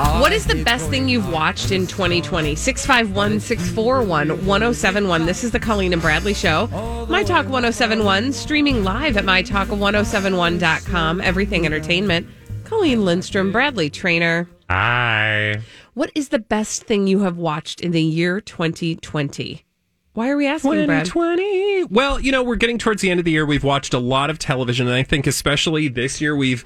What is the best thing you've watched in 2020? 651 641 1071. This is the Colleen and Bradley Show. My Talk 1071, streaming live at mytalk1071.com. Everything Entertainment. Colleen Lindstrom, Bradley Traynor. Hi. What is the best thing you have watched in the year 2020? Why are we asking, Brad? 2020. Well, you know, we're getting towards the end of the year. We've watched a lot of television, and I think especially this year we've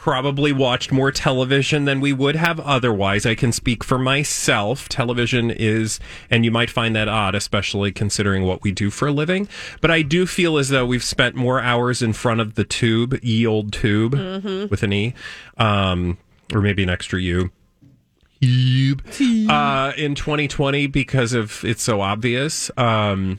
probably watched more television than we would have otherwise. I can speak for myself. Television is, and you might find that odd, especially considering what we do for a living. But I do feel as though we've spent more hours in front of the tube, e old tube with an E, um, or maybe an extra U. Tube. Uh, in 2020 because of it's so obvious. Um,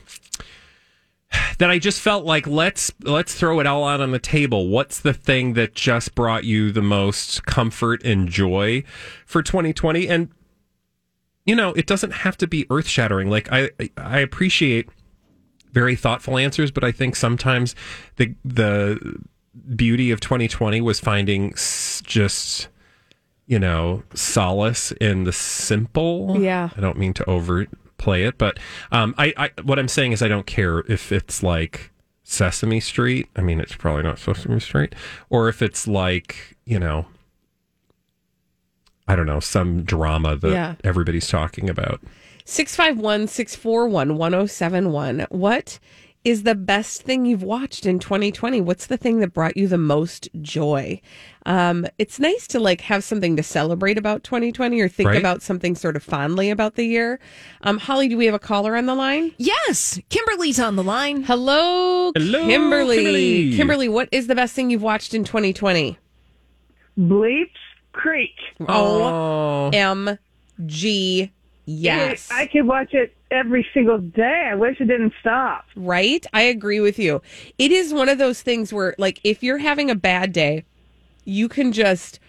that I just felt like let's let's throw it all out on the table. What's the thing that just brought you the most comfort and joy for 2020? And you know, it doesn't have to be earth shattering. Like I I appreciate very thoughtful answers, but I think sometimes the the beauty of 2020 was finding just you know solace in the simple. Yeah. I don't mean to overplay it, but um, I, I what I'm saying is I don't care if it's like Sesame Street. I mean, it's probably not Sesame Street, or if it's like you know. I don't know, some drama that Yeah. everybody's talking about. 651 641 1071. What is the best thing you've watched in 2020? What's the thing that brought you the most joy? Um, it's nice to like have something to celebrate about 2020 or think Right. about something sort of fondly about the year. Um, Holly, do we have a caller on the line? Yes, Kimberly's on the line. Hello, Hello, Kimberly. Kimberly. Kimberly, what is the best thing you've watched in 2020? Bleeps Creek. Oh, M G. Yes. I could watch it every single day. I wish it didn't stop. Right? I agree with you. It is one of those things where, like, if you're having a bad day, you can just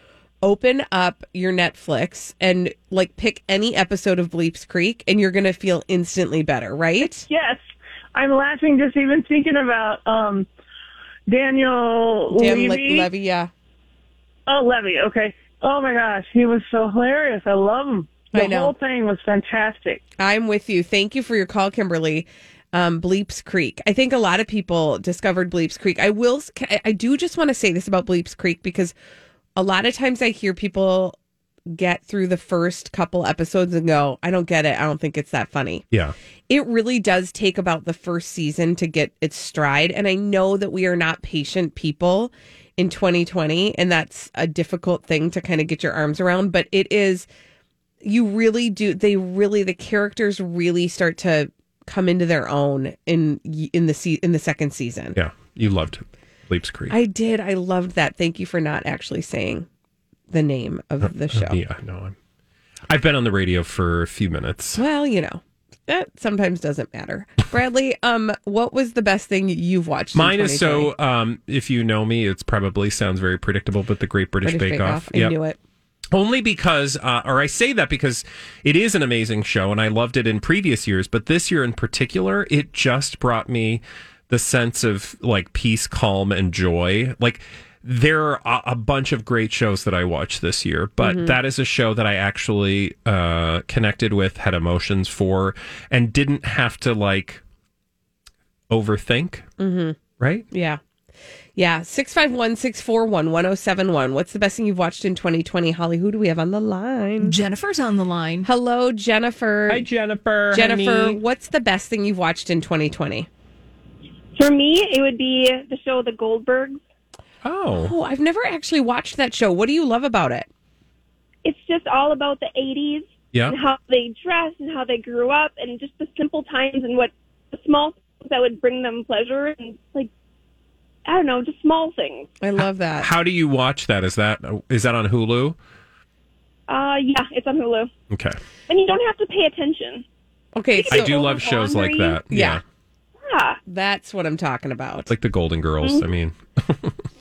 open up your Netflix and, like, pick any episode of Bleeps Creek and you're going to feel instantly better, right? Yes. I'm laughing just even thinking about um Daniel Dan Levy. Le- Levy, yeah. Oh, Levy. Okay. Oh my gosh, he was so hilarious. I love him. The whole thing was fantastic. I'm with you. Thank you for your call, Kimberly. Um, Bleeps Creek. I think a lot of people discovered Bleeps Creek. I will. I- I do just want to say this about Bleeps Creek because a lot of times I hear people get through the first couple episodes and go, "I don't get it. I don't think it's that funny." Yeah. It really does take about the first season to get its stride, and I know that we are not patient people in 2020, and that's a difficult thing to kind of get your arms around. But it is you really do they really the characters really start to come into their own in in the se- in the second season. Yeah. You loved Leaps Creek. I did. I loved that. Thank you for not actually saying the name of the show. Yeah, no, I'm. I've been on the radio for a few minutes. Well, you know, that sometimes doesn't matter. Bradley, um, what was the best thing you've watched? in Mine is so. Um, if you know me, it's probably sounds very predictable, but the Great British, British Bake, Off. I Yep. knew it. Only because, uh, or I say that because it is an amazing show, and I loved it in previous years. But this year in particular, it just brought me the sense of like peace, calm, and joy. Like there are a, bunch of great shows that I watched this year, but that is a show that I actually uh, connected with, had emotions for, and didn't have to like overthink. Mm-hmm. Right? Yeah. Yeah. 651 641 1071. What's the best thing you've watched in 2020? Holly, who do we have on the line? Jennifer's on the line. Hello, Jennifer. Hi, Jennifer. Jennifer, honey. what's the best thing you've watched in 2020? For me, it would be the show The Goldbergs. Oh, Oh, I've never actually watched that show. What do you love about it? It's just all about the 80s yeah. and how they dress and how they grew up and just the simple times and what the small things that would bring them pleasure and like I don't know, just small things. I love that. How do you watch that? Is that is that on Hulu? Uh yeah, it's on Hulu. Okay. And you don't have to pay attention. Okay, I do love shows like that. Yeah. Yeah. Yeah. that's what I'm talking about. It's like the Golden Girls. I mean,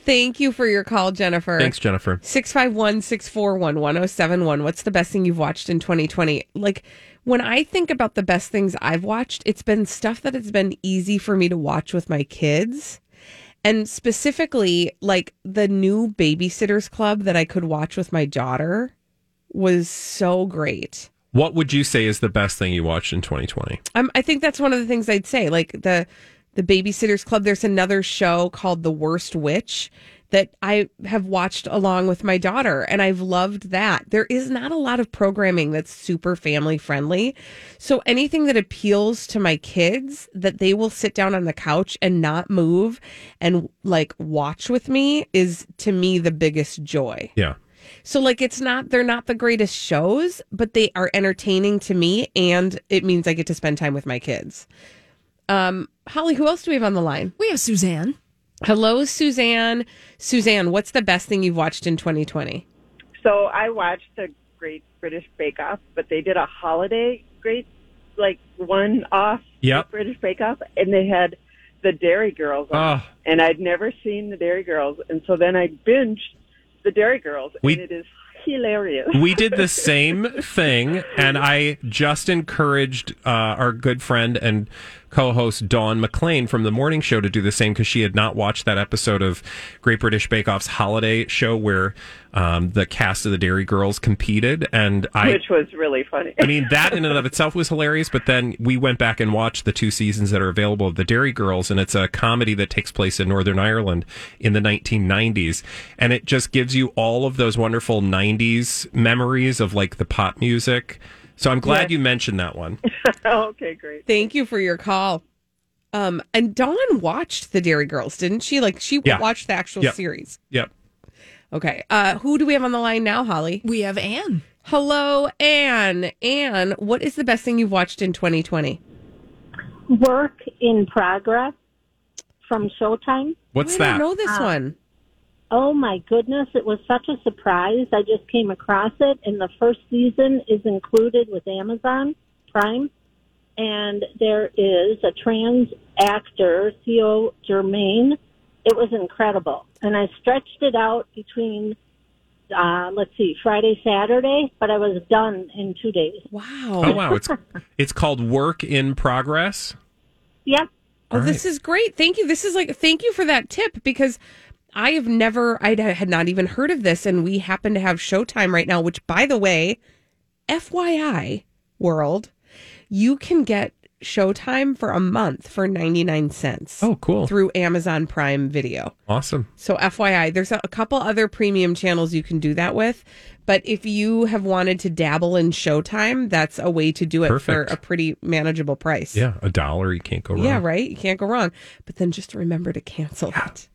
Thank you for your call, Jennifer. thanks, Jennifer. 651 641 1071. What's the best thing you've watched in 2020? Like, when I think about the best things I've watched, it's been stuff that has been easy for me to watch with my kids. And specifically, like the new Babysitters Club that I could watch with my daughter was so great. What would you say is the best thing you watched in 2020? Um, I think that's one of the things I'd say. Like the the Babysitters Club. There's another show called The Worst Witch that I have watched along with my daughter, and I've loved that. There is not a lot of programming that's super family friendly, so anything that appeals to my kids that they will sit down on the couch and not move and like watch with me is to me the biggest joy. Yeah. So like it's not they're not the greatest shows, but they are entertaining to me and it means I get to spend time with my kids. Um Holly, who else do we have on the line? We have Suzanne. Hello Suzanne. Suzanne, what's the best thing you've watched in 2020? So I watched the Great British Bake Off, but they did a holiday Great, like one off Yep. British Bake Off, and they had the Derry Girls on, Oh, and I'd never seen the Derry Girls, and so then I binged the Derry Girls, We- and it is hilarious. we did the same thing, and I just encouraged uh, our good friend and co-host Dawn McLean from the morning show to do the same because she had not watched that episode of Great British Bake Off's holiday show where um, the cast of the Derry Girls competed, and I. which was really funny. I mean, that in and of itself was hilarious, but then we went back and watched the two seasons that are available of The Derry Girls, and it's a comedy that takes place in Northern Ireland in the 1990s. And it just gives you all of those wonderful 90s memories of like the pop music. So I'm glad you mentioned that one. okay, great. Thank you for your call. Um and Dawn watched the Derry Girls, didn't she? Like she Yeah. watched the actual Yep. series. Yep. Okay. Uh who do we have on the line now, Holly? We have Anne. Hello, Anne. Anne, what is the best thing you've watched in 2020? Work in Progress from Showtime. What's I that? don't know this Uh, one. Oh my goodness, it was such a surprise. I just came across it, and the first season is included with Amazon Prime. And there is a trans actor, Theo Germaine. It was incredible. And I stretched it out between, uh, let's see, Friday, Saturday, but I was done in two days. Wow. Oh wow, it's it's called Work in Progress. Yep. Oh, All this is great. Thank you. This is like, thank you for that tip because I have never, I had not even heard of this. And we happen to have Showtime right now, which, by the way, FYI, world, you can get Showtime for a month for 99 cents. Oh, cool. Through Amazon Prime Video. Awesome. So, FYI, there's a, couple other premium channels you can do that with. But if you have wanted to dabble in Showtime, that's a way to do it Perfect. for a pretty manageable price. Yeah, a dollar, you can't go wrong. Yeah, right. You can't go wrong. But then just remember to cancel it Everybody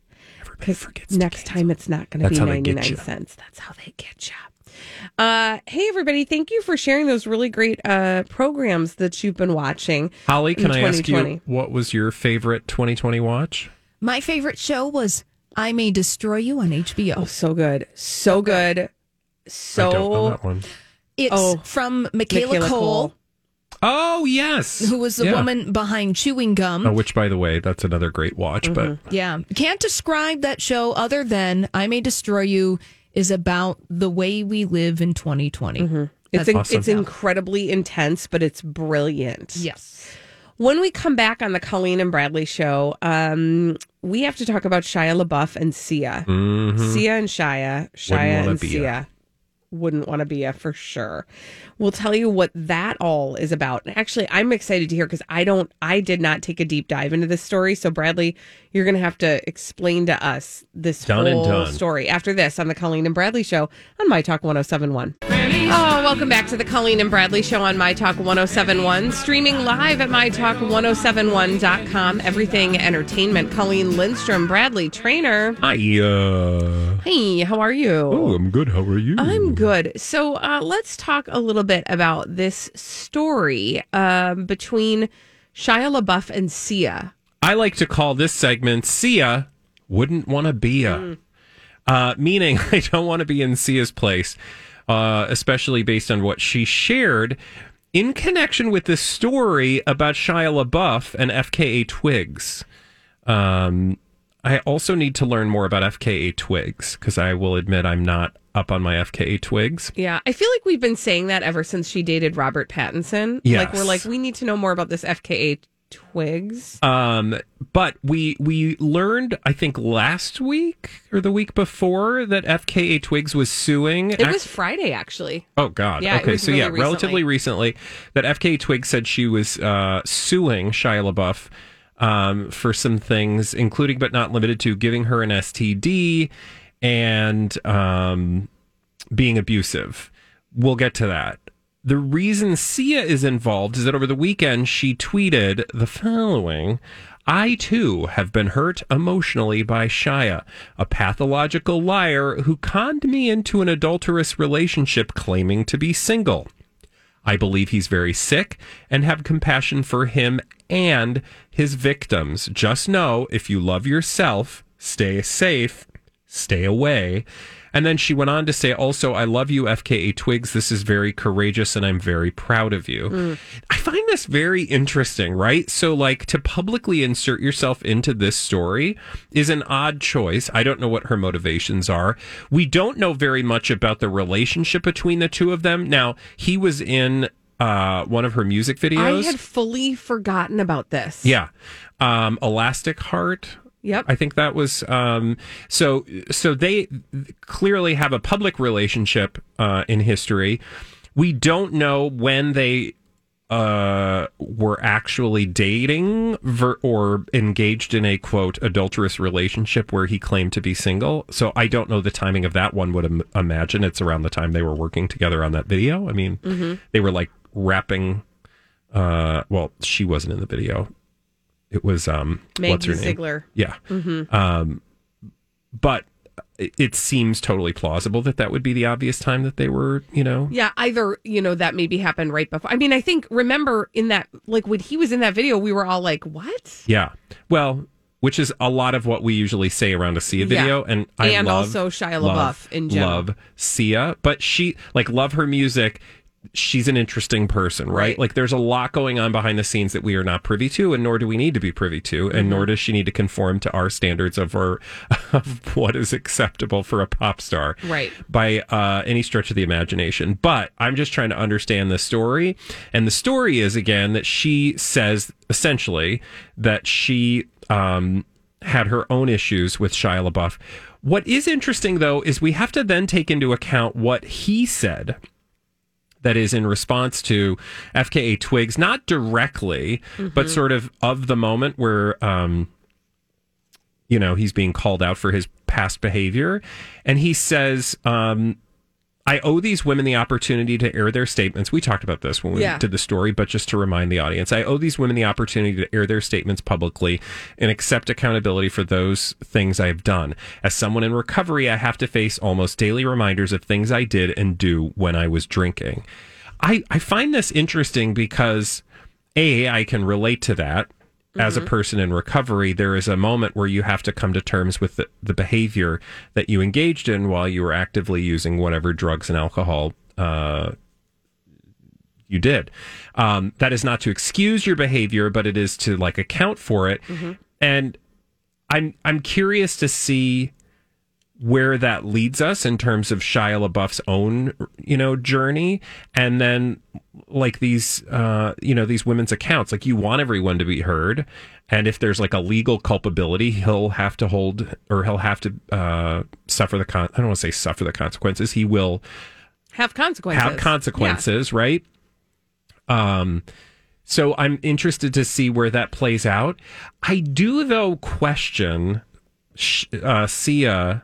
because forgets. to next time it's not going to be how they ninety get nine you. cents. That's how they get you. Uh, hey everybody! Thank you for sharing those really great uh, programs that you've been watching. Holly, can I ask you what was your favorite 2020 watch? My favorite show was I May Destroy You on HBO. Oh, so good, so good, I don't know so that one. It's Oh, from Michaela, Michaela Coel, Coel. Oh yes, who was the Yeah. woman behind Chewing Gum. Oh, which, by the way, that's another great watch. But Yeah. Can't describe that show other than I May Destroy You is about the way we live in 2020. it's in, awesome. it's incredibly intense, but it's brilliant. Yes. When we come back on the Colleen and Bradley show, um, we have to talk about Shia LaBeouf and Sia. Mhm. Sia and Shia, Shia and be Sia. Wouldn't want to be a for sure. We'll tell you what that all is about. And Actually, I'm excited to hear because I don't, I did not take a deep dive into this story. So, Bradley, you're going to have to explain to us this Done whole story after this on the Colleen and Bradley show on My Talk 1071. Oh, welcome back to the Colleen and Bradley Show on My Talk 1071. Streaming live at MyTalk1071.com. Everything Entertainment. Colleen Lindstrom, Bradley Traynor. Hi. Uh, Hey, how are you? oh, I'm good. How are you? I'm good. So uh, let's talk a little bit about this story um, between Shia LaBeouf and Sia. I like to call this segment Sia wouldn't want to be a. Uh, meaning, I don't want to be in Sia's place, uh, especially based on what she shared in connection with this story about Shia LaBeouf and FKA Twigs. Um, I also need to learn more about FKA Twigs because I will admit I'm not up on my FKA Twigs. Yeah, I feel like we've been saying that ever since she dated Robert Pattinson. Yes. Like we're like we need to know more about this FKA Twigs. Um, but we we learned, I think, last week or the week before that FKA Twigs was suing. It was Friday actually. Oh God. Yeah, okay. So really yeah, relatively recently, that FKA Twigs said she was uh, suing Shia LaBeouf um, for some things, including but not limited to giving her an STD and um, being abusive. We'll get to that. The reason Sia is involved is that over the weekend she tweeted the following. I too have been hurt emotionally by Shia, a pathological liar who conned me into an adulterous relationship claiming to be single. I believe he's very sick and have compassion for him and his victims. Just know if you love yourself, stay safe, stay away. And then she went on to say, also, I love you, FKA Twigs. This is very courageous and I'm very proud of you. I find this very interesting, right? So, like, to publicly insert yourself into this story is an odd choice. I don't know what her motivations are. We don't know very much about the relationship between the two of them. Now, he was in uh, one of her music videos. I had fully forgotten about this. Yeah. Um, Elastic Heart. Yep. I think that was um, so. So they clearly have a public relationship uh, in history. We don't know when they uh, were actually dating ver- or engaged in a quote adulterous relationship where he claimed to be single. So I don't know the timing of that. One would Im- imagine it's around the time they were working together on that video. I mean, Mhm. they were like rapping. Uh, well, she wasn't in the video. It was um, what's her name? Ziegler. Yeah. Mhm. Um, but it, it seems totally plausible that that would be the obvious time that they were, you know. Yeah, either, you know, that maybe happened right before. I mean, I think, remember in that, like when he was in that video, we were all like, what? Yeah. Well, which is a lot of what we usually say around a Sia Yeah. video, and I And love, also Shia love, LaBeouf in general. Love Sia, but she like love her music. She's an interesting person, right? Right. Like there's a lot going on behind the scenes that we are not privy to, and nor do we need to be privy to, and Mm-hmm. nor does she need to conform to our standards of our of what is acceptable for a pop star, Right. By uh, any stretch of the imagination. But I'm just trying to understand the story, and the story is again that she says essentially that she um, had her own issues with Shia LaBeouf. What is interesting though is we have to then take into account what he said that is in response to FKA Twigs, not directly, but Mhm. sort of of the moment where, um, you know, he's being called out for his past behavior. And he says, um, I owe these women the opportunity to air their statements. We talked about this when we Yeah. did the story, but just to remind the audience, I owe these women the opportunity to air their statements publicly and accept accountability for those things I have done. As someone in recovery, I have to face almost daily reminders of things I did and do when I was drinking. I, I find this interesting because A, I can relate to that. As a Mhm. person in recovery, there is a moment where you have to come to terms with the, the behavior that you engaged in while you were actively using whatever drugs and alcohol uh, you did. Um, that is not to excuse your behavior, but it is to like account for it. And I'm I'm curious to see where that leads us in terms of Shia LaBeouf's own, you know, journey, and then like these, uh, you know, these women's accounts. Like you want everyone to be heard, and if there's like a legal culpability, he'll have to hold or he'll have to uh, suffer the con. I don't want to say suffer the consequences. He will Have consequences. have consequences, right? Um, so I'm interested to see where that plays out. I do, though, question uh, Sia.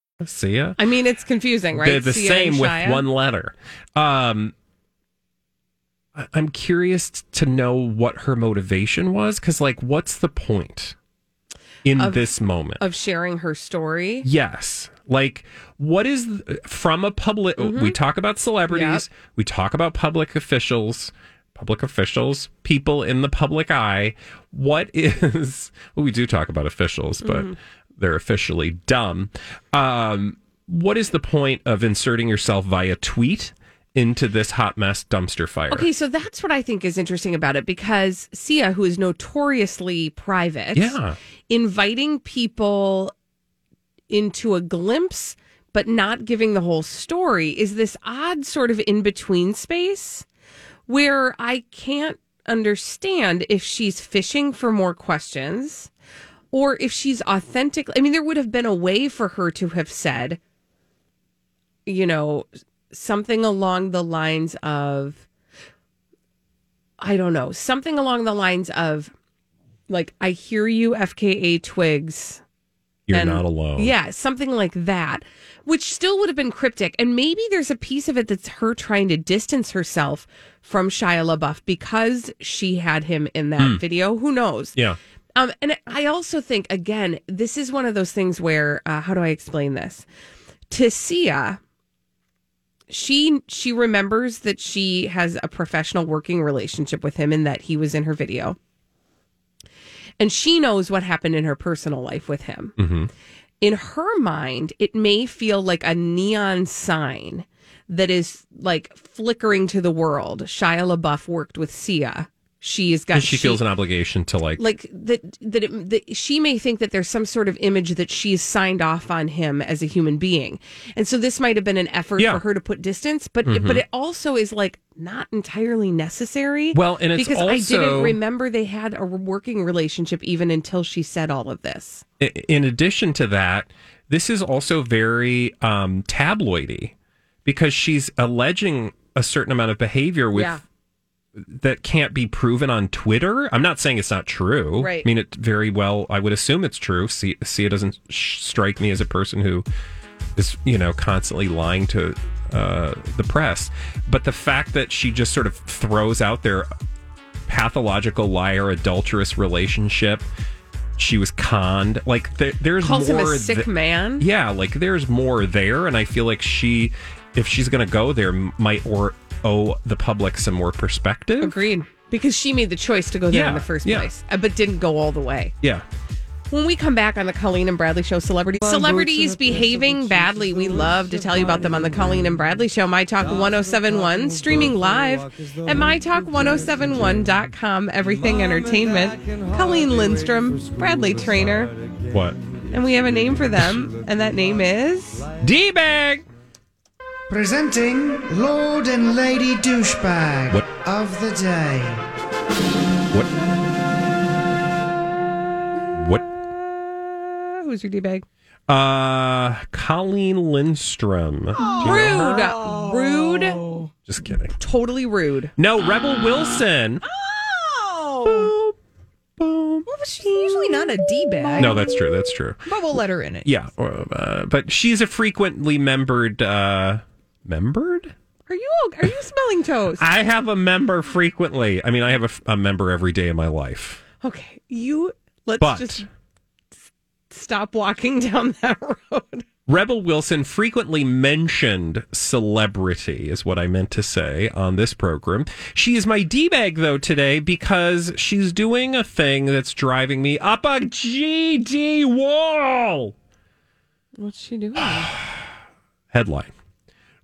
See ya. I mean, it's confusing, right? They're the Sia same with one letter. Um, I'm curious to know what her motivation was, because like, what's the point in Of- this moment? of sharing her story. Yes. Like, what is from a public? Mhm. We talk about celebrities. We talk about public officials, public officials, people in the public eye. What is? Well, we do talk about officials, but Mhm. They're officially dumb. Um, what is the point of inserting yourself via tweet into this hot mess dumpster fire? Okay, so that's what I think is interesting about it because Sia, who is notoriously private, Yeah. inviting people into a glimpse but not giving the whole story is this odd sort of in between space where I can't understand if she's fishing for more questions or if she's authentic. I mean, there would have been a way for her to have said, you know, something along the lines of, I don't know, something along the lines of, like, I hear you, FKA Twigs. You're and- not alone. Yeah, something like that, which still would have been cryptic. And maybe there's a piece of it that's her trying to distance herself from Shia LaBeouf because she had him in that Hmm. video. Who knows? Yeah. Um, and I also think, again, this is one of those things where, uh, how do I explain this? To Sia, she she remembers that she has a professional working relationship with him and that he was in her video. And she knows what happened in her personal life with him. Mm-hmm. In her mind, it may feel like a neon sign that is like flickering to the world. Shia LaBeouf worked with Sia. She has got And she feels an obligation to like, like that that, it, that she may think that there's some sort of image that she's signed off on him as a human being and so this might have been an effort Yeah. for her to put distance but Mhm. but it also is like not entirely necessary Well, and it's because i didn't remember they had a working relationship even until she said all of this in addition to that, this is also very um, tabloidy because she's alleging a certain amount of behavior with Yeah. That can't be proven on Twitter. I'm not saying it's not true. Right. I mean, it very well. I would assume it's true. See, it doesn't sh- strike me as a person who is, you know, constantly lying to uh, the press. But the fact that she just sort of throws out their pathological liar, adulterous relationship. She was conned. Like there, there's calls him more. a sick th- man yeah, like there's more there, and I feel like she, if she's going to go there, might or owe the public some more perspective. agreed because she made the choice to go there in the first yeah. place uh, but didn't go all the way Yeah. When we come back on the Colleen and Bradley Show, celebrity celebrities behaving badly. We love to tell you about them on the Colleen and Bradley Show. My Talk 1071, streaming live at mytalk1071.com. Everything Entertainment. Colleen Lindstrom, Bradley Traynor. What? And we have a name for them, and that name is D Bag. Presenting Lord and Lady Douchebag What? of the Day. What? What? Who's your D bag? Uh, Colleen Lindstrom. Do you know? Rude. Rude. Just kidding. Totally rude. No, Rebel Wilson. Oh. Boom. Well, but she's usually not a D bag. No, that's true. That's true. But we'll let her in it. Yeah, uh, but she's a frequently membered. Uh, membered? Are you are you smelling toast? I have a member frequently. I mean, I have a member every day of my life. Okay, you let's But- just stop walking down that road. Rebel Wilson frequently mentioned celebrity, is what I meant to say on this program. She is my D bag, though, today because she's doing a thing that's driving me up a GD wall. What's she doing? Headline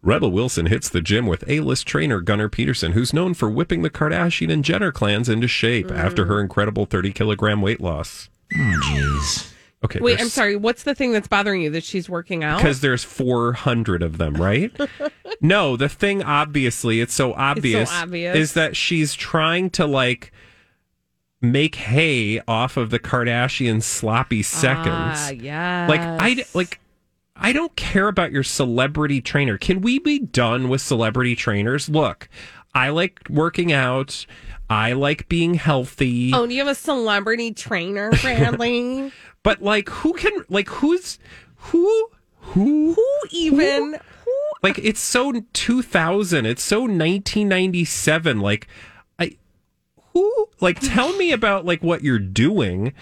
Rebel Wilson hits the gym with A list trainer Gunnar Peterson, who's known for whipping the Kardashian and Jenner clans into shape after her incredible 30 kilogram weight loss. Jeez. Okay. Wait, I'm sorry. What's the thing that's bothering you that she's working out? Because there's 400 of them, right? no, the thing obviously, it's so obvious, obvious. is that she's trying to like make hay off of the Kardashian sloppy seconds. Ah, yes. Like I like I don't care about your celebrity trainer. Can we be done with celebrity trainers? Look, I like working out. I like being healthy. Oh, do you have a celebrity trainer, Bradley? But like who can like who's who who who even who? like it's so 2000 it's so 1997 like i who like tell me about like what you're doing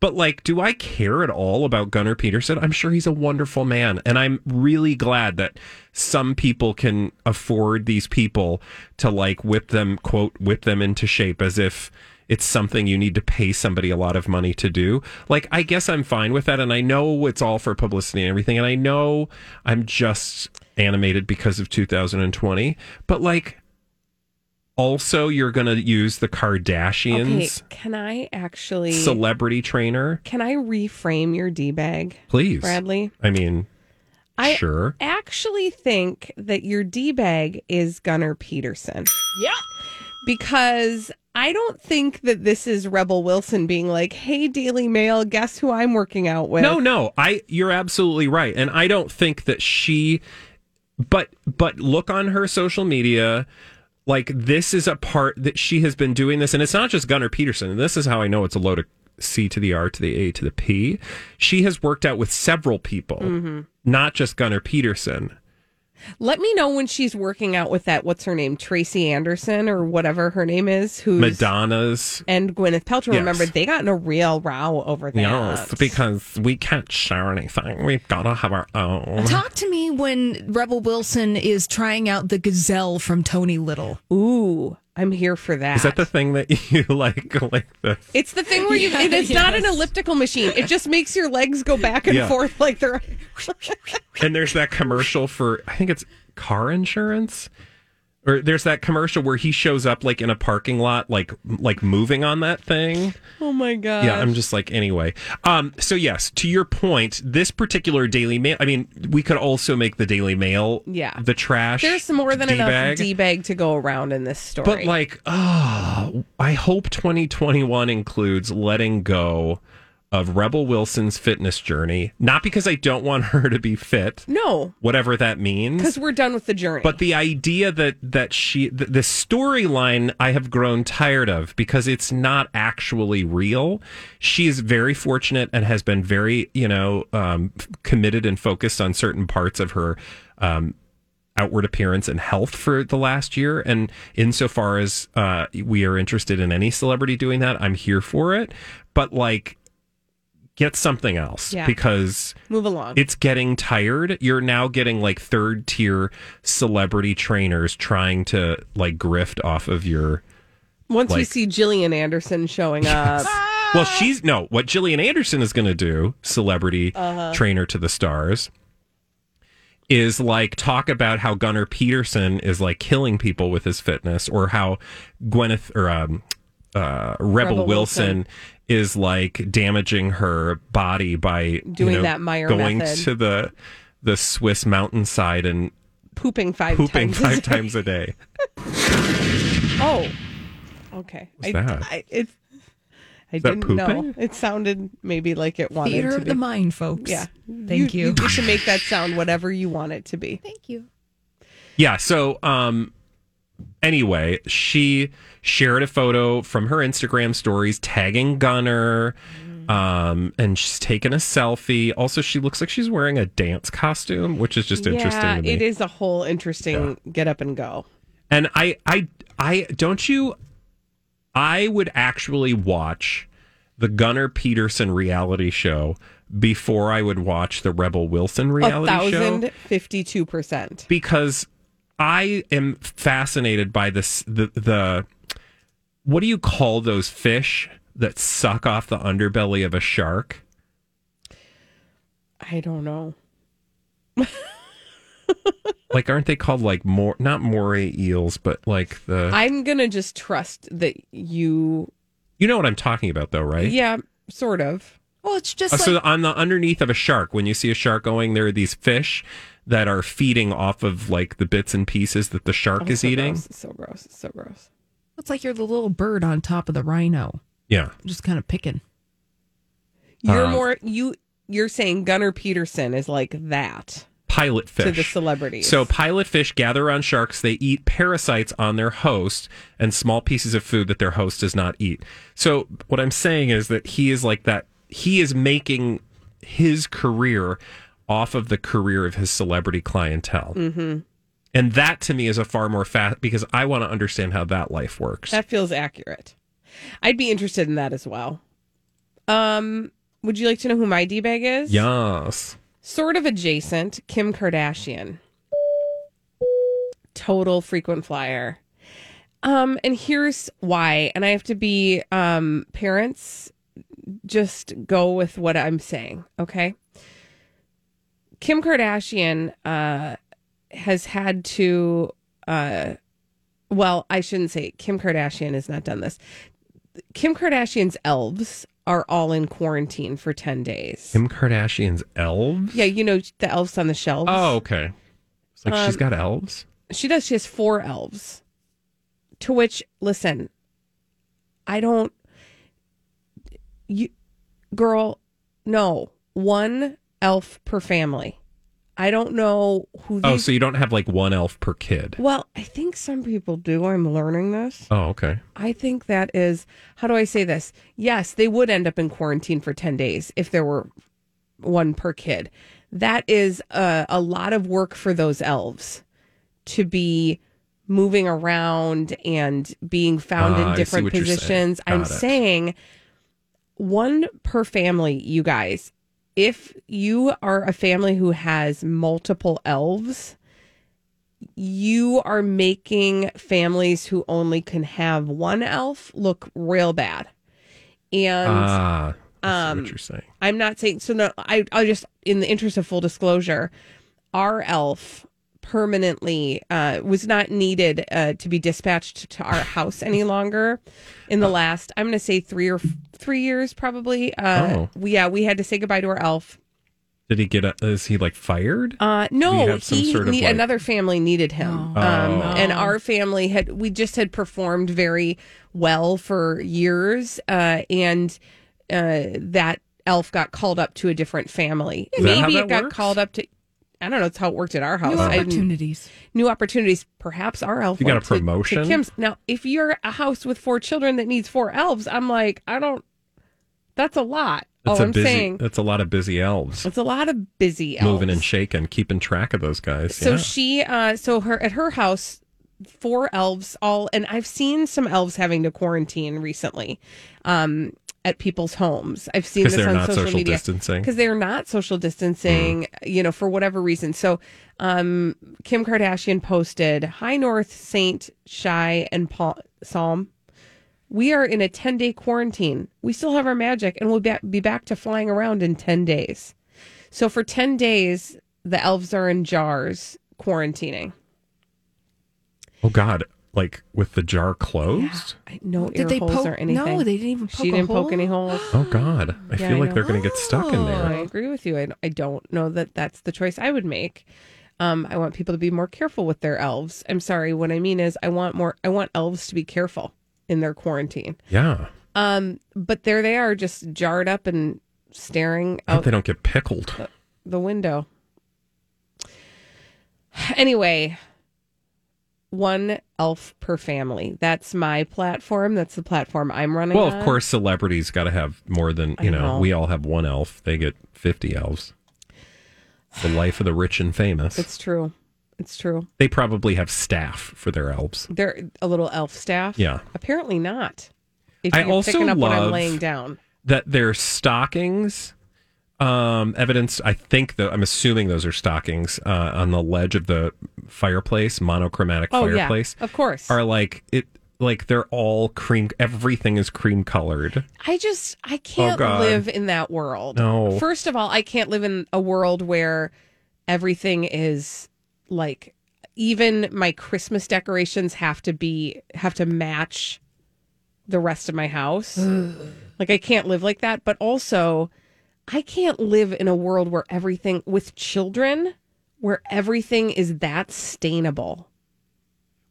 but like do i care at all about gunnar peterson i'm sure he's a wonderful man and i'm really glad that some people can afford these people to like whip them quote whip them into shape as if it's something you need to pay somebody a lot of money to do. Like, I guess I'm fine with that. And I know it's all for publicity and everything. And I know I'm just animated because of 2020. But like, also, you're going to use the Okay, Kardashians can I actually celebrity trainer. Can I reframe your D bag, Please. Bradley? I mean, I sure. actually think that your D bag is Gunnar Peterson. Yeah. Because I don't think that this is Rebel Wilson being like, "Hey, Daily Mail, guess who I'm working out with?" No, no, I you're absolutely right. And I don't think that she but but look on her social media like this is a part that she has been doing this and it's not just Gunnar Peterson. And this is how I know it's a load of C to the R to the A to the P. She has worked out with several people, Mhm. not just Gunnar Peterson. Let me know when she's working out with that. What's her name? Tracy Anderson or whatever her name is. Who's Madonna's and Gwyneth Paltrow. Yes. Remember, they got in a real row over that. Yes, because we can't share anything. We've got to have our own. Talk to me when Rebel Wilson is trying out the gazelle from Tony Little. Ooh, I'm here for that. Is that the thing that you like? Like the It's the thing where you, Yeah, it is not an elliptical machine. It just makes your legs go back and Yeah. forth like they're. And there's that commercial for I think it's car insurance. Or there's that commercial where he shows up like in a parking lot, like like moving on that thing. Oh my god! Yeah, I'm just like anyway. Um, so yes, to your point, this particular Daily Mail. I mean, we could also make the Daily Mail, Yeah. the trash. There's more than enough D-bag. d bag to go around in this story. But like, oh, I hope 2021 includes letting go of Rebel Wilson's fitness journey. Not because I don't want her to be fit, no, whatever that means. because we're done with the journey. But the idea that that she the, the storyline I have grown tired of because it's not actually real. She is very fortunate and has been very you know um, committed and focused on certain parts of her. Um, outward appearance and health for the last year and insofar as uh, we are interested in any celebrity doing that i'm here for it but like get something else Yeah. because Move along. it's getting tired. You're now getting like third tier celebrity trainers trying to like grift off of your. Once we like- see Gillian Anderson showing up, Well, she's no, what Gillian Anderson is going to do, celebrity Uh-huh. trainer to the stars, is like talk about how Gunnar Peterson is like killing people with his fitness or how Gwyneth or um, uh, Rebel, Rebel Wilson. Wilson. Is like damaging her body by you Doing know, that Mayr going method. to the the Swiss mountainside and pooping five pooping times. a five day. times a day. Oh, okay. What's I, that? I, it's. I Is that didn't know. pooping? It sounded maybe like it wanted Theater to of be. the mind, folks. Yeah. Thank you. You get to make that sound whatever you want it to be. Thank you. Yeah. So, um, anyway, she shared a photo from her Instagram stories tagging Gunnar. Um, and she's taken a selfie. Also, she looks like she's wearing a dance costume, which is just interesting yeah, to me. it is a whole interesting get up and go. And I, I, I don't you. I would actually watch the Gunnar Peterson reality show before I would watch the Rebel Wilson reality show thousand fifty-two percent. because I am fascinated by this the the what do you call those fish that suck off the underbelly of a shark? I don't know. Like aren't they called like more not moray eels, but like the I'm gonna just trust that you. You know what I'm talking about though, right? Yeah, sort of. Well, it's just Uh, like so on the underneath of a shark, when you see a shark going, there are these fish that are feeding off of like the bits and pieces that the shark Oh, is so eating. Gross. It's so gross. It's so gross. It's like you're the little bird on top of the rhino, Yeah. just kind of picking. You're Um, more you. You're saying Gunnar Peterson is like that Pilot fish. to the celebrities. So pilot fish gather on sharks. They eat parasites on their host and small pieces of food that their host does not eat. So what I'm saying is that he is like that. He is making his career off of the career of his celebrity clientele. hmm And that to me is a far more fast because I want to understand how that life works. that feels accurate. I'd be interested in that as well. Um, would you like to know who my d bag is? yes. Sort of adjacent. Kim Kardashian. Total frequent flyer. Um, and here's why. And I have to be um parents. Just go with what I'm saying, okay? Kim Kardashian uh has had to uh well, I shouldn't say Kim Kardashian has not done this. Kim Kardashian's elves are all in quarantine for 10 days. Kim Kardashian's elves? Yeah, you know the elves on the shelves. Oh, okay. It's like she's got elves. She does. She has four elves. To which, listen, I don't. You, girl, no. One elf per family. I don't know who. Oh, so you don't have like one elf per kid. well, I think some people do. I'm learning this. Oh, okay. I think that is. How do I say this? Yes, they would end up in quarantine for ten days if there were one per kid. That is a, a lot of work for those elves to be moving around and being found Ah, in different what you're saying. positions. I'm it. saying one per family, you guys. If you are a family who has multiple elves, you are making families who only can have one elf look real bad. And ah, um, what you're saying. I'm not saying so. No, I I just in the interest of full disclosure, our elf permanently uh, was not needed uh, to be dispatched to our house any longer. In the last, I'm going to say three or f- three years, probably. Uh, Oh. we, yeah, we had to say goodbye to our elf. Did he get? A, is he like fired? Uh, Did he no, he sort of, need- like- another family needed him, um, Oh. and our family had we just had performed very well for years, uh, and uh, that elf got called up to a different family. Is that how Maybe that it got works? called up to. I don't know. It's how it worked at our house. New opportunities. new opportunities. Perhaps our elf. You got a went to- to promotion? Kim's. Now, if you're a house with four children that needs four elves, I'm like, I don't. That's a lot. That's oh, a I'm busy. saying That's a lot of busy elves it's a lot of busy elves. moving and shaking, keeping track of those guys. So yeah. she, uh, so her at her house, four elves all, and I've seen some elves having to quarantine recently, um, at people's homes. I've seen this they're on not social, social media distancing? because they're not social distancing, you know, for whatever reason. So, um, Kim Kardashian posted, "Hi North Saint Chi and Paul, Psalm." We are in a 10 day quarantine. We still have our magic and we'll be be back to flying around in 10 days. So for 10 days, the elves are in jars quarantining. oh God, like with the jar closed. No Did ear they holes poke- or anything. no, they didn't even poke She a didn't poke hole? any holes. Oh God, I Yeah, feel I like know. they're going to get stuck in there. I agree with you. I, I don't know that that's the choice I would make. Um, I want people to be more careful with their elves. I'm sorry. What I mean is, I want more. I want elves to be careful in their quarantine. Yeah, Um, but there they are, just jarred up and staring I hope out they don't get pickled. the window. Anyway, one elf per family. That's my platform. That's the platform I'm running. Well, on. of course, celebrities got to have more than you know, know. We all have one elf. They get fifty elves. The life of the rich and famous. It's true. It's true. they probably have staff for their elves. They're a little elf staff. Yeah. Apparently not. If I you're also picking up what I'm love laying down. That their stockings um, evidence. I think that I'm assuming those are stockings uh, on the ledge of the fireplace, monochromatic Oh, yeah, fireplace. of course. are like it. Like they're all cream. Everything is cream colored. I just I can't Oh, live in that world. No. First of all, I can't live in a world where everything is like even my Christmas decorations have to be have to match the rest of my house. like I can't live like that, but also I can't live in a world where everything with children where everything is that stainable.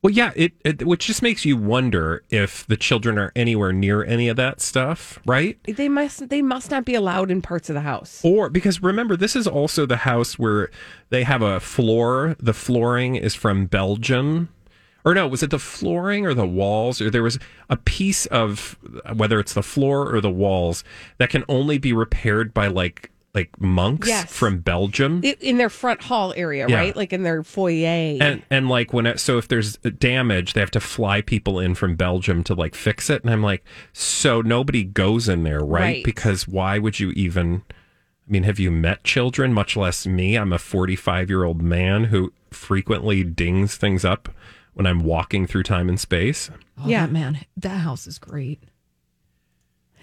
Well, yeah, it, it which just makes you wonder if the children are anywhere near any of that stuff, right? They must they must not be allowed in parts of the house. Or because remember, this is also the house where they have a floor. The flooring is from Belgium. Or no, was it the flooring or the walls? Or there was a piece of whether it's the floor or the walls that can only be repaired by like like monks Yes. from Belgium. In their front hall area, Yeah. right? Like in their foyer. and and like when it, so if there's damage they have to fly people in from belgium to like fix it and i'm like so nobody goes in there right, Right. because why would you even i mean have you met children much less me i'm a 45 year old man who frequently dings things up when i'm walking through time and space Oh, Yeah. that man, that house is great.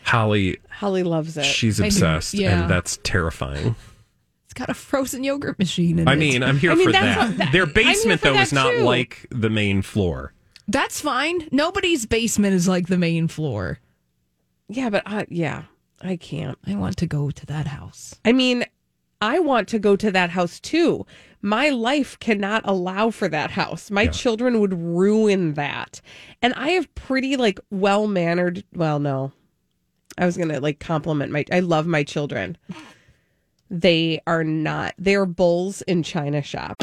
holly Holly loves it. she's obsessed yeah. and that's terrifying It's got a frozen yogurt machine in it. i it. mean i'm here I mean, for that's that. what- that- their basement though is not too. like the main floor that's fine. Nobody's basement is like the main floor. yeah, but I, yeah, I can't. I want to go to that house. I mean, I want to go to that house too. My life cannot allow for that house. My children would ruin that. And I have pretty like well mannered. Well, no, I was gonna like compliment my. I love my children. They are not. They are bulls in china shop.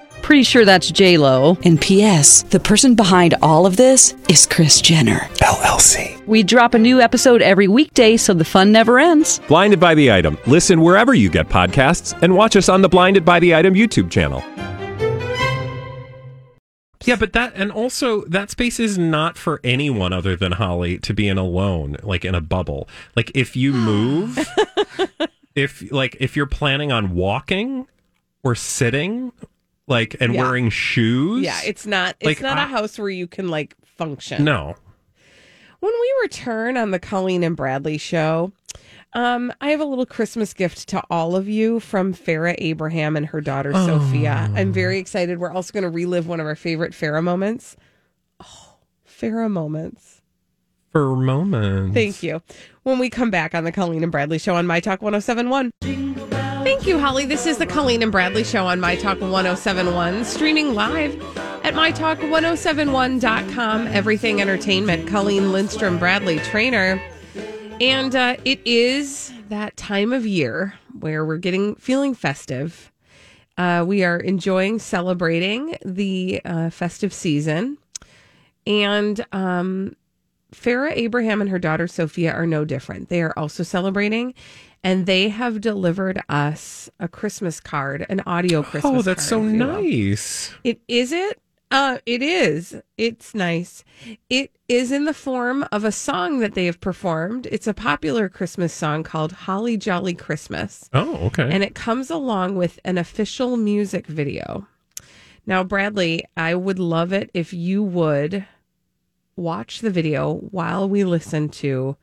Pretty sure that's J Lo. And P.S. The person behind all of this is Kris Jenner. LLC. We drop a new episode every weekday, so the fun never ends. Blinded by the item. Listen wherever you get podcasts, and watch us on the Blinded by the Item YouTube channel. Yeah, but that and also that space is not for anyone other than Holly to be in alone, like in a bubble. Like if you move, if like if you're planning on walking or sitting, like and Yeah. wearing shoes. Yeah, it's not. It's Like, not a I- house where you can like function. no. When we return on the Colleen and Bradley show, um, I have a little Christmas gift to all of you from Farrah Abraham and her daughter Sophia. I'm very excited. We're also going to relive one of our favorite Farrah moments. Oh, Farrah moments. For moments. Thank you. When we come back on the Colleen and Bradley show on My Talk 1071. Thank you, Holly. This is the Colleen and Bradley show on My Talk 1071, streaming live at MyTalk1071.com. Everything Entertainment. Colleen Lindstrom Bradley, Traynor. And uh, it is that time of year where we're getting feeling festive. Uh, we are enjoying celebrating the uh, festive season. And um, Farrah Abraham and her daughter Sophia are no different. They are also celebrating, and they have delivered us a Christmas card, an audio Christmas. Oh, that's so card, will. nice. It is it. Uh, it is. It's nice. It is in the form of a song that they have performed. It's a popular Christmas song called Holly Jolly Christmas. Oh, okay. And it comes along with an official music video. Now, Bradley, I would love it if you would watch the video while we listen to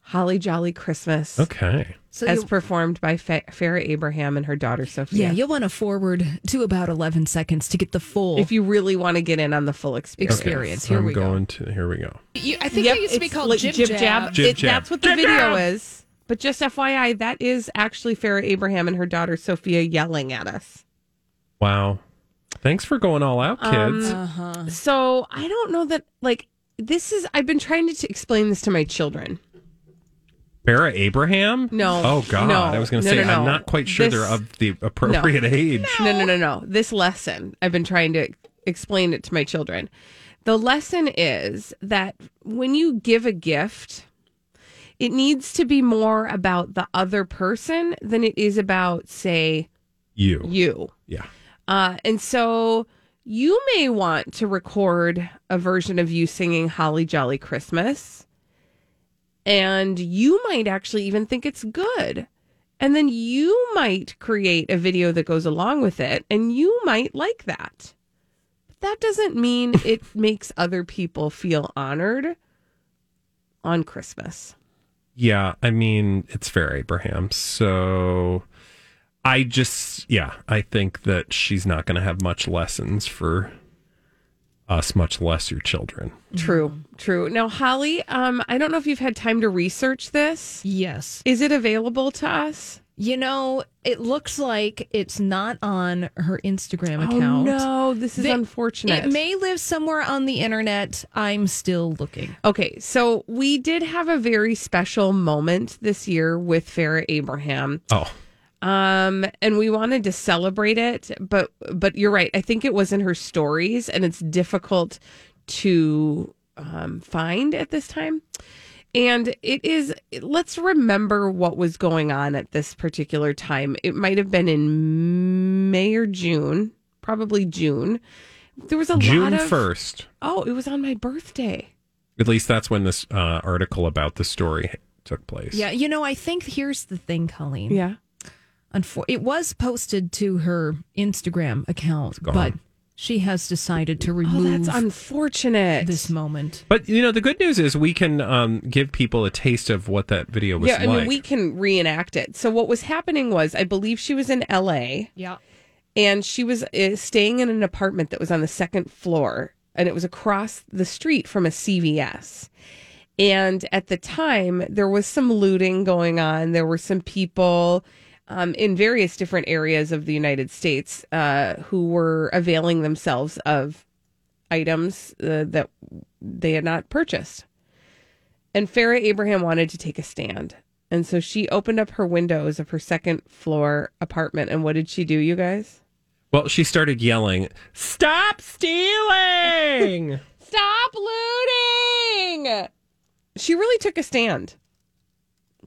Holly Jolly Christmas. Okay. So as you- performed by Fa- Farrah Abraham and her daughter Sophia. Yeah, you'll want to forward to about 11 seconds to get the full if you really want to get in on the full experience. experience. Here I'm we go. to here we go. You, I think Yep, it used to be called like Jib, Jib Jab. Jab. Jib It- Jab. That's what the Jib video Jab. is. But just FYI, that is actually Farrah Abraham and her daughter Sophia yelling at us. Wow. Thanks for going all out, kids. Um, So I don't know that like this is. I've been trying to t- explain this to my children. Farrah Abraham? No. Oh God. No. I was going to No, say no. I'm not quite sure This- they're of the appropriate age. No, no, no, no. This lesson, I've been trying to explain it to my children. The lesson is that when you give a gift, it needs to be more about the other person than it is about, say, You. you. Yeah. Uh, and so you may want to record a version of you singing Holly Jolly Christmas. And you might actually even think it's good. And then you might create a video that goes along with it, and you might like that. But that doesn't mean it makes other people feel honored on Christmas. Yeah, I mean, it's Farrah Abraham. So I just, yeah, I think that she's not going to have much lessons for us, much less your children. True, true. Now, Holly, um, I don't know if you've had time to research this. Yes. Is it available to us? You know, it looks like it's not on her Instagram Oh, account. no, this is They- unfortunate. It may live somewhere on the internet. I'm still looking. Okay, so we did have a very special moment this year with Farrah Abraham. Oh, Um, and we wanted to celebrate it, but but you're right. I think it was in her stories, and it's difficult to um, find at this time. And it is. Let's remember what was going on at this particular time. It might have been in May or June, probably June. There was a June lot of 1st. Oh, it was on my birthday. At least that's when this uh, article about the story took place. Yeah, you know, I think here's the thing, Colleen. Yeah. Unfor- it was posted to her Instagram account, but she has decided to Oh, remove that's unfortunate. this moment. But, you know, the good news is we can um, give people a taste of what that video was yeah, I mean, we can reenact it. So what was happening was, I believe she was in L.A. Yeah. and she was uh, staying in an apartment that was on the second floor, and it was across the street from a CVS. And at the time, there was some looting going on. There were some people um, in various different areas of the United States uh, who were availing themselves of items uh, that they had not purchased. And Farrah Abraham wanted to take a stand. And so she opened up her windows of her second floor apartment. And what did she do, you guys? Well, she started yelling, Stop stealing! Stop looting! She really took a stand.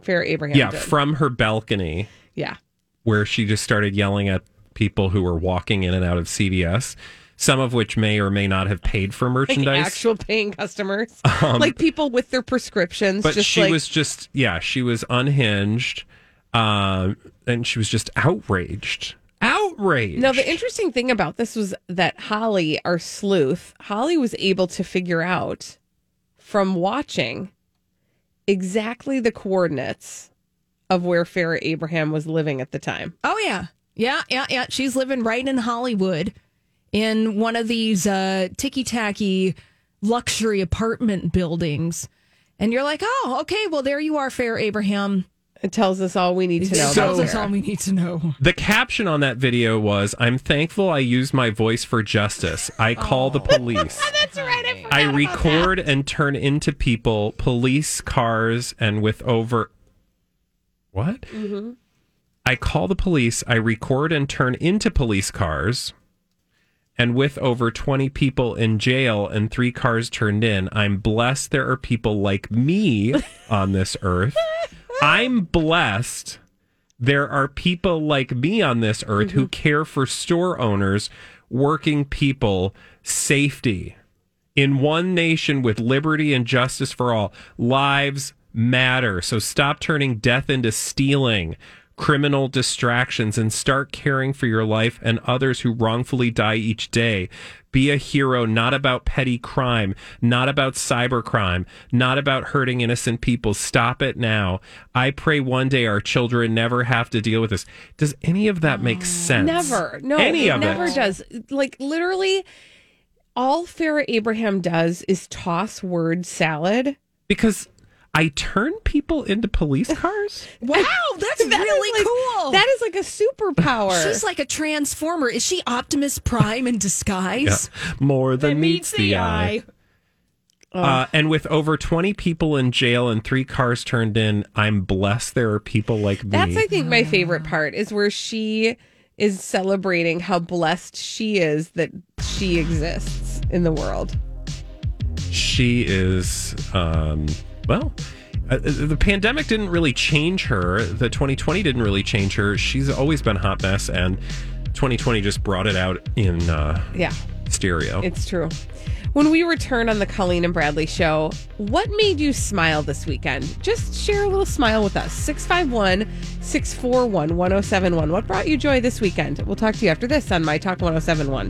Farrah Abraham. yeah, did. from her balcony, yeah. where she just started yelling at people who were walking in and out of CVS, some of which may or may not have paid for Like merchandise. actual paying customers. Um, like people with their prescriptions. but she like, was just, yeah, she was unhinged. Um, and she was just outraged. Outraged. Now, the interesting thing about this was that Holly, our sleuth, Holly was able to figure out from watching exactly the coordinates of where Farrah Abraham was living at the time. Oh yeah, yeah, yeah, yeah. She's living right in Hollywood, in one of these uh, ticky tacky luxury apartment buildings, and you're like, oh, okay, well there you are, Farrah Abraham. It tells us all we need to know. It tells us all we need to know. The caption on that video was I'm thankful I used my voice for justice. I call the police. That's right. I, forgot I about record and turn into people, police cars, and with over. What? Mhm. I call the police, I record and turn into police cars. And with over 20 people in jail and three cars turned in, I'm blessed there are people like me on this earth. I'm blessed there are people like me on this earth who care for store owners, working people, safety. In one nation with liberty and justice for all, lives matter. So stop turning death into stealing, criminal distractions, and start caring for your life and others who wrongfully die each day. Be a hero, not about petty crime, not about cybercrime, not about hurting innocent people. Stop it now. I pray one day our children never have to deal with this. Does any of that make ah, sense? Never. No, any it of never it. does. Like literally, all Farrah Abraham does is toss word salad. because I turn people into police cars. Wow, that's That is really like- cool. That is like a superpower. She's like a transformer. Is she Optimus Prime in disguise? Yeah. More than meets the eye. Uh, and with over 20 people in jail and three cars turned in, I'm blessed there are people like me. That's, I think, my favorite part is where she is celebrating how blessed she is that she exists in the world. she is, um, well, uh, the pandemic didn't really change her. The 2020 didn't really change her. She's always been a hot mess, and 2020 just brought it out in uh, Yeah, stereo. it's true. When we return on the Colleen and Bradley show, what made you smile this weekend? Just share a little smile with us. 651 641 1071. What brought you joy this weekend? We'll talk to you after this on My Talk 1071.